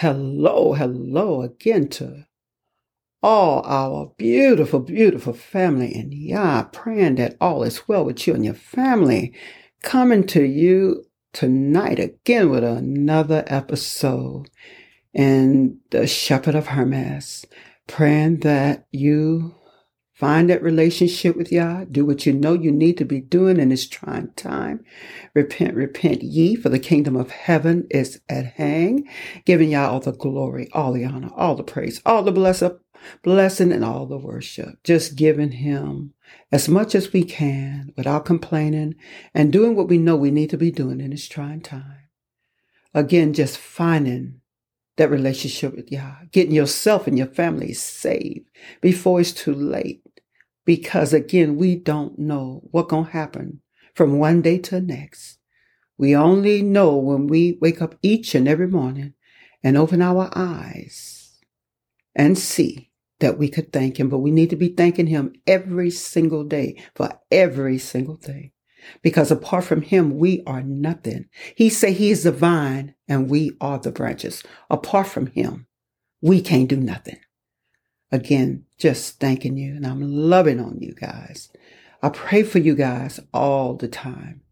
Hello, hello again to all our beautiful, beautiful family and Yah, praying that all is well with you and your family. Coming to you tonight again with another episode and the Shepherd of Hermas, praying that you Find that relationship with Yah. Do what you know you need to be doing in this trying time. Repent, repent ye, for the kingdom of heaven is at hand. Giving Yah all the glory, all the honor, all the praise, all the blessing, blessing, and all the worship. Just giving Him as much as we can without complaining and doing what we know we need to be doing in this trying time. Again, just finding that relationship with Yah, getting yourself and your family saved before it's too late because again, we don't know what's going to happen from one day to the next. We only know when we wake up each and every morning and open our eyes and see that we could thank him, but we need to be thanking him every single day for every single thing. Because apart from him, we are nothing. He say he is the vine and we are the branches. Apart from him, we can't do nothing. Again, just thanking you and I'm loving on you guys. I pray for you guys all the time.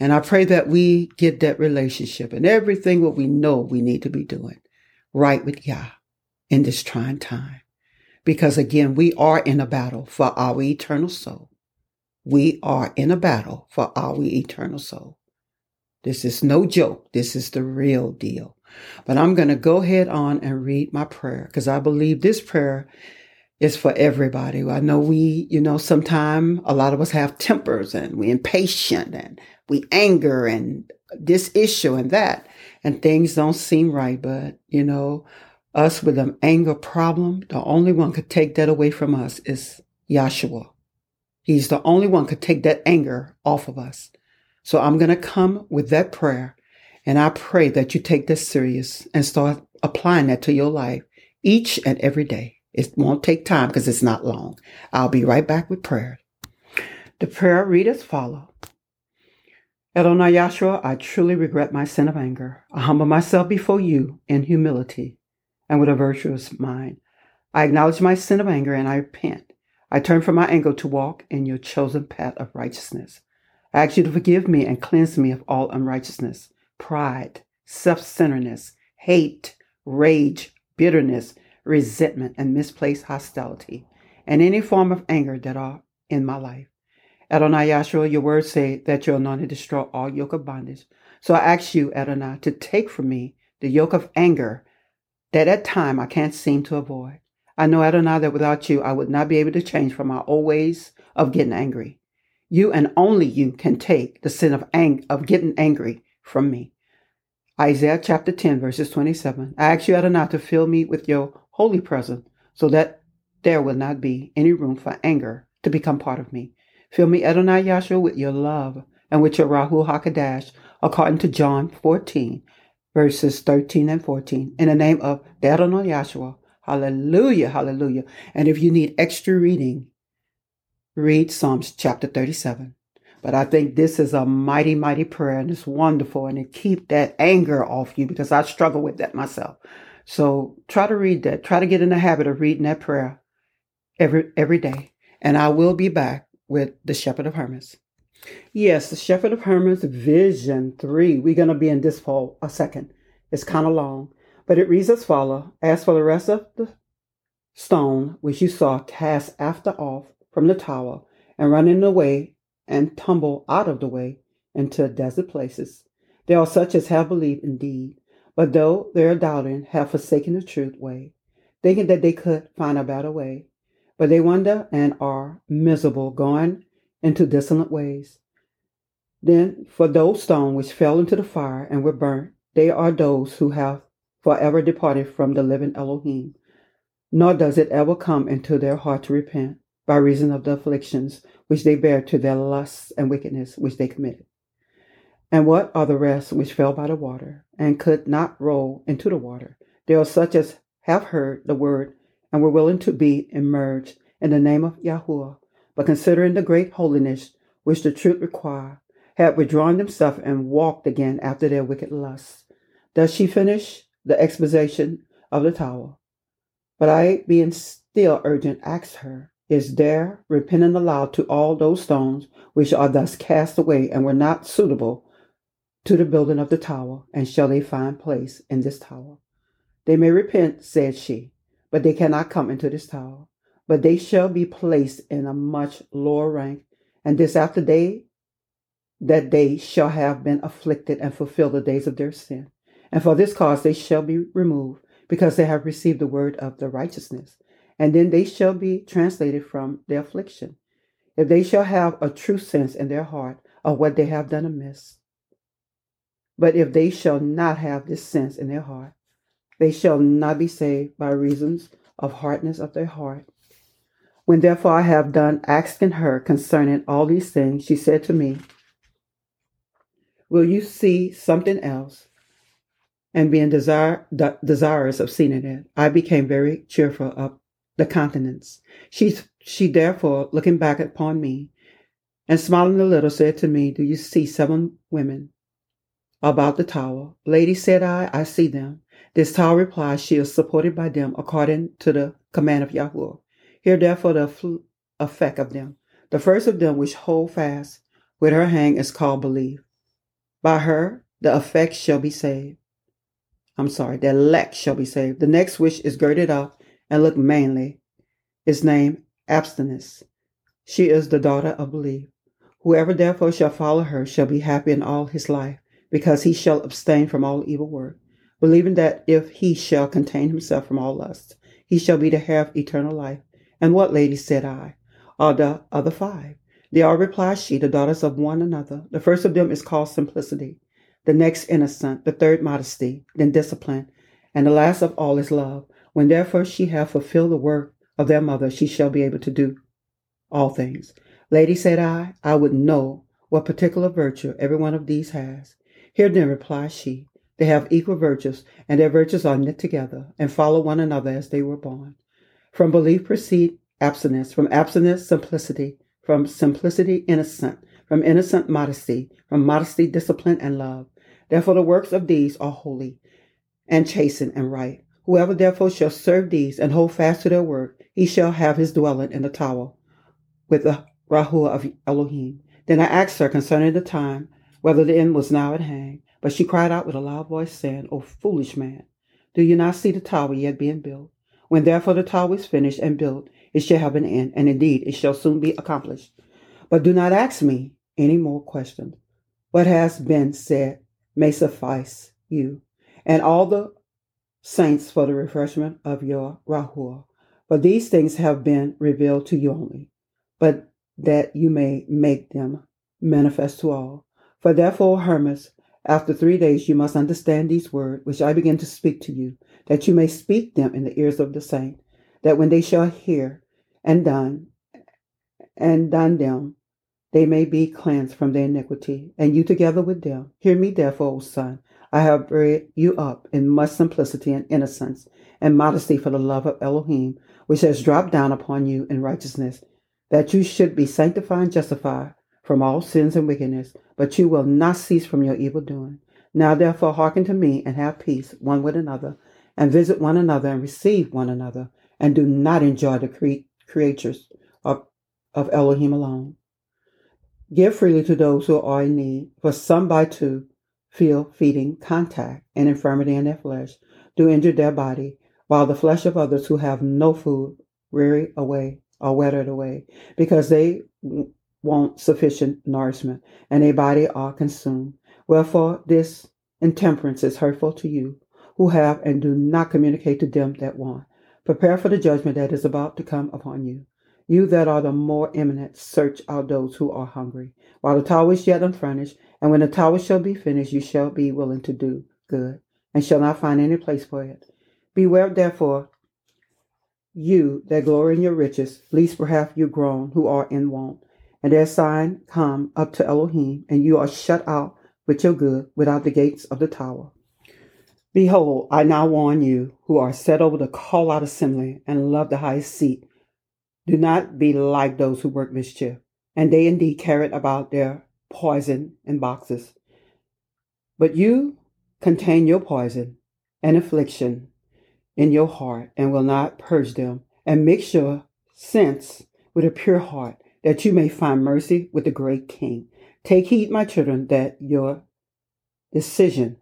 And I pray that we get that relationship and everything what we know we need to be doing right with Yah in this trying time. Because again, we are in a battle for our eternal soul. We are in a battle for our eternal soul. This is no joke. This is the real deal. But I'm going to go ahead on and read my prayer because I believe this prayer is for everybody. I know we, you know, sometimes a lot of us have tempers and we impatient and we anger and this issue and that and things don't seem right. But, you know, us with an anger problem, the only one could take that away from us is Yahshua. He's the only one could take that anger off of us. So I'm going to come with that prayer and I pray that you take this serious and start applying that to your life each and every day. It won't take time because it's not long. I'll be right back with prayer. The prayer read as follows. Adonai Yahshua, I truly regret my sin of anger. I humble myself before you in humility and with a virtuous mind. I acknowledge my sin of anger and I repent. I turn from my anger to walk in your chosen path of righteousness. I ask you to forgive me and cleanse me of all unrighteousness pride, self centeredness, hate, rage, bitterness, resentment, and misplaced hostility, and any form of anger that are in my life. Adonai Yahshua, your words say that you're anointed destroy all yoke of bondage. So I ask you, Adonai, to take from me the yoke of anger that at time I can't seem to avoid. I know, Adonai, that without you, I would not be able to change from my old ways of getting angry. You and only you can take the sin of, ang- of getting angry from me. Isaiah chapter 10, verses 27. I ask you, Adonai, to fill me with your holy presence so that there will not be any room for anger to become part of me. Fill me, Adonai Yahshua, with your love and with your Rahu HaKadosh, according to John 14, verses 13 and 14. In the name of the Adonai Yahshua. Hallelujah, hallelujah. And if you need extra reading, read Psalms chapter 37. But I think this is a mighty, mighty prayer and it's wonderful and it keep that anger off you because I struggle with that myself. So try to read that. Try to get in the habit of reading that prayer every every day. And I will be back with the Shepherd of Hermas. Yes, the Shepherd of Hermas Vision 3. We're going to be in this for a second. It's kind of long, but it reads as follows. As for the rest of the stone which you saw cast after off from the tower and running away and tumble out of the way into desert places. There are such as have believed indeed, but though they are doubting, have forsaken the truth way, thinking that they could find a better way. But they wander and are miserable, going into desolate ways. Then for those stones which fell into the fire and were burnt, they are those who have forever departed from the living Elohim. Nor does it ever come into their heart to repent by reason of the afflictions which they bear to their lusts and wickedness which they committed. And what are the rest which fell by the water, and could not roll into the water? They are such as have heard the word, and were willing to be immersed in the name of Yahuwah, but considering the great holiness which the truth require, had withdrawn themselves and walked again after their wicked lusts. Does she finish the exposition of the tower. But I, being still urgent, asked her, Is there repenting allowed to all those stones which are thus cast away and were not suitable to the building of the tower, and shall they find place in this tower? They may repent, said she, but they cannot come into this tower. But they shall be placed in a much lower rank, and this after they that they shall have been afflicted and fulfill the days of their sin. And for this cause they shall be removed, because they have received the word of the righteousness. And then they shall be translated from their affliction, if they shall have a true sense in their heart of what they have done amiss. But if they shall not have this sense in their heart, they shall not be saved by reasons of hardness of their heart. When therefore I have done asking her concerning all these things, she said to me, Will you see something else? And being desire, de- desirous of seeing it, I became very cheerful of the countenance. She, she therefore, looking back upon me, and smiling a little, said to me, Do you see seven women about the tower? Lady, said I, I see them. This tower replies, She is supported by them according to the command of Yahweh. Hear therefore the effect of them. The first of them which hold fast with her hang is called believe. By her the effect shall be saved. I'm sorry, the elect shall be saved. The next which is girded up and look manly is named abstinence. She is the daughter of belief. Whoever therefore shall follow her shall be happy in all his life, because he shall abstain from all evil work, believing that if he shall contain himself from all lust, he shall be to have eternal life. And what, lady, said I, are the other five? They are, replied she, the daughters of one another. The first of them is called simplicity, the next innocent, the third modesty, then discipline, and the last of all is love. When therefore she hath fulfilled the work of their mother, she shall be able to do all things. Lady, said I, I would know what particular virtue every one of these has. Hear then, replied she, they have equal virtues, and their virtues are knit together, and follow one another as they were born. From belief proceed abstinence, from abstinence simplicity, from simplicity innocent, from innocent modesty, from modesty discipline and love. Therefore the works of these are holy and chasten and right. Whoever therefore shall serve these and hold fast to their work, he shall have his dwelling in the tower with the Rahuah of Elohim. Then I asked her concerning the time, whether the end was now at hand. But she cried out with a loud voice, saying, O foolish man, do you not see the tower yet being built? When therefore the tower is finished and built, it shall have an end, and indeed it shall soon be accomplished. But do not ask me any more questions. What has been said may suffice you and all the saints for the refreshment of your Rahuah. For these things have been revealed to you only, but that you may make them manifest to all. For therefore, Hermas, after three days you must understand these words which I begin to speak to you, that you may speak them in the ears of the saint, that when they shall hear and done and done them, they may be cleansed from their iniquity, and you together with them. Hear me therefore, O son. I have bred you up in much simplicity and innocence and modesty for the love of Elohim, which has dropped down upon you in righteousness, that you should be sanctified and justified from all sins and wickedness, but you will not cease from your evil doing. Now therefore hearken to me and have peace one with another, and visit one another and receive one another, and do not enjoy the cre- creatures of, of Elohim alone. Give freely to those who are in need, for some by two feel feeding contact and infirmity in their flesh do injure their body, while the flesh of others who have no food weary away or weathered away, because they want sufficient nourishment, and their body are consumed. Wherefore this intemperance is hurtful to you, who have and do not communicate to them that want. Prepare for the judgment that is about to come upon you. You that are the more eminent, search out those who are hungry, while the tower is yet unfurnished, and when the tower shall be finished, you shall be willing to do good, and shall not find any place for it. Beware therefore, you that glory in your riches, lest perhaps you groan who are in want, and their sign come up to Elohim, and you are shut out with your good without the gates of the tower. Behold, I now warn you, who are set over the call out assembly and love the highest seat. Do not be like those who work mischief, and they indeed carry about their poison in boxes. But you contain your poison and affliction in your heart and will not purge them, and mix your sense with a pure heart, that you may find mercy with the great King. Take heed, my children, that your decision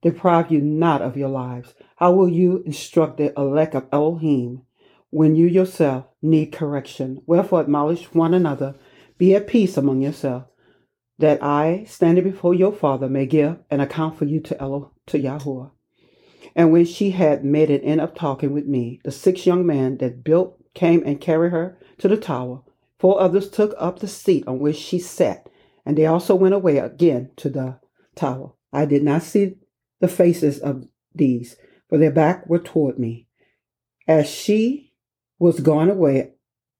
deprive you not of your lives. How will you instruct the elect of Elohim when you yourself need correction? Wherefore acknowledge one another, be at peace among yourselves, that I, standing before your Father, may give an account for you to Elo to Yahuwah. And when she had made an end of talking with me, the six young men that built came and carried her to the tower. Four others took up the seat on which she sat, and they also went away again to the tower. I did not see the faces of these, for their back were toward me. As she was gone away,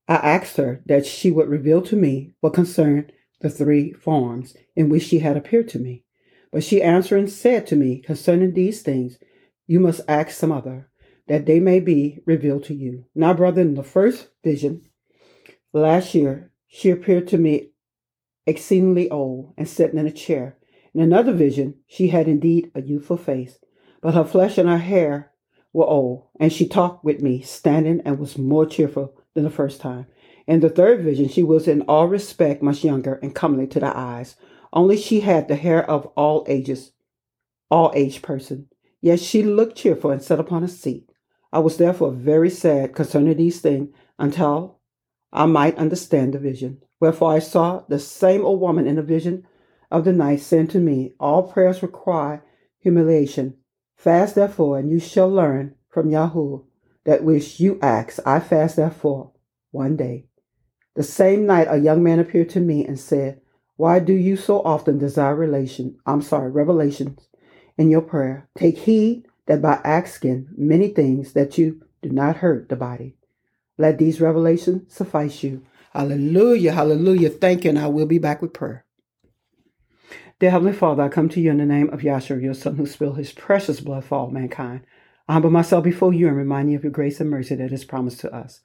I asked her that she would reveal to me what concerned the three forms in which she had appeared to me. But she answered and said to me concerning these things, You must ask some other, that they may be revealed to you. Now, brother, in the first vision, last year, she appeared to me exceedingly old and sitting in a chair. In another vision, she had indeed a youthful face, but her flesh and her hair were old, and she talked with me, standing, and was more cheerful than the first time. In the third vision, she was in all respect much younger and comely to the eyes. Only she had the hair of all ages, all age person. Yet she looked cheerful and sat upon a seat. I was therefore very sad concerning these things until I might understand the vision. Wherefore I saw the same old woman in the vision of the night saying to me, All prayers require humiliation. Fast therefore, and you shall learn from Yahweh that which you ask. I fast therefore one day. The same night a young man appeared to me and said, Why do you so often desire relation? I'm sorry, revelations in your prayer. Take heed that by asking many things that you do not hurt the body. Let these revelations suffice you. Hallelujah, hallelujah. Thank you, and I will be back with prayer. Dear Heavenly Father, I come to you in the name of Yahshua, your Son, who spilled his precious blood for all mankind. I humble myself before you and remind you of your grace and mercy that is promised to us.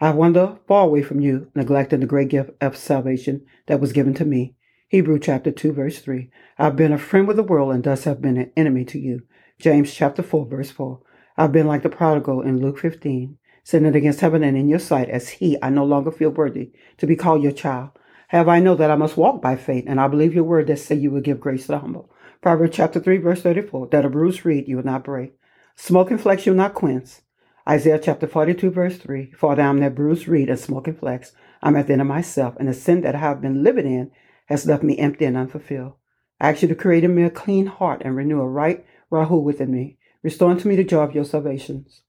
I wander far away from you, neglecting the great gift of salvation that was given to me. Hebrew chapter 2, verse 3. I've been a friend with the world and thus have been an enemy to you. James chapter 4, verse 4. I've been like the prodigal in Luke 15, sinning against heaven and in your sight, as he I no longer feel worthy to be called your child. Have I know that I must walk by faith, and I believe your word that say you will give grace to the humble. Proverbs chapter 3, verse 34. That a bruised reed you will not break. Smoking flex you will not quench. Isaiah chapter 42, verse 3 For I am that bruised reed and smoking flax. I'm at the end of myself, and the sin that I have been living in has left me empty and unfulfilled. I ask you to create in me a clean heart and renew a right Rahu within me, restoring to me the joy of your salvations.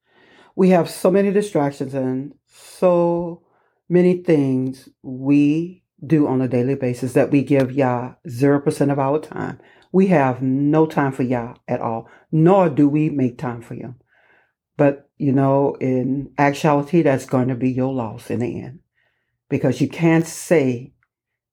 We have so many distractions and so many things we do on a daily basis that we give Yah 0% of our time. We have no time for Yah at all, nor do we make time for Him. But, you know, in actuality, that's going to be your loss in the end. Because you can't say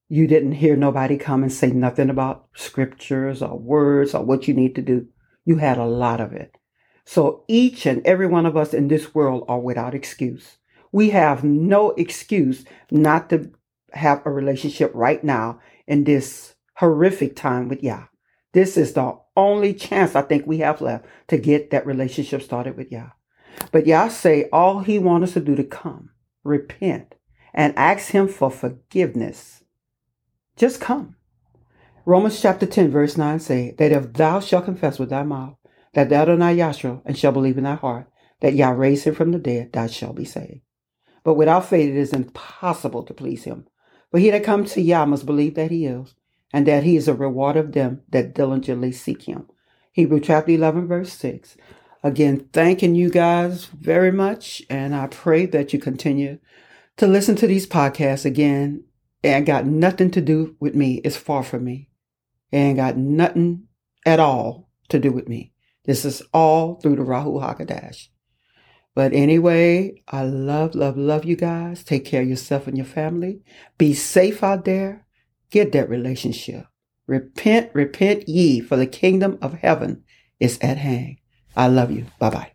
you didn't hear nobody come and say nothing about scriptures or words or what you need to do. You had a lot of it. So each and every one of us in this world are without excuse. We have no excuse not to have a relationship right now in this horrific time with Yah. This is the only chance I think we have left to get that relationship started with Yah. But Yah say all he wants us to do to come, repent, and ask him for forgiveness. Just come. Romans chapter 10 verse 9 say that if thou shalt confess with thy mouth that thou art not Yahshua and shall believe in thy heart that Yah raised him from the dead, thou shalt be saved. But without faith it is impossible to please him. For he that comes to Yah must believe that he is, and that he is a reward of them that diligently seek him. Hebrew chapter 11, verse 6. Again, thanking you guys very much, and I pray that you continue to listen to these podcasts again. And got nothing to do with me. It's far from me. And got nothing at all to do with me. This is all through the Rahu Hakadash. But anyway, I love, love, love you guys. Take care of yourself and your family. Be safe out there. Get that relationship. Repent, repent ye, for the kingdom of heaven is at hand. I love you. Bye bye.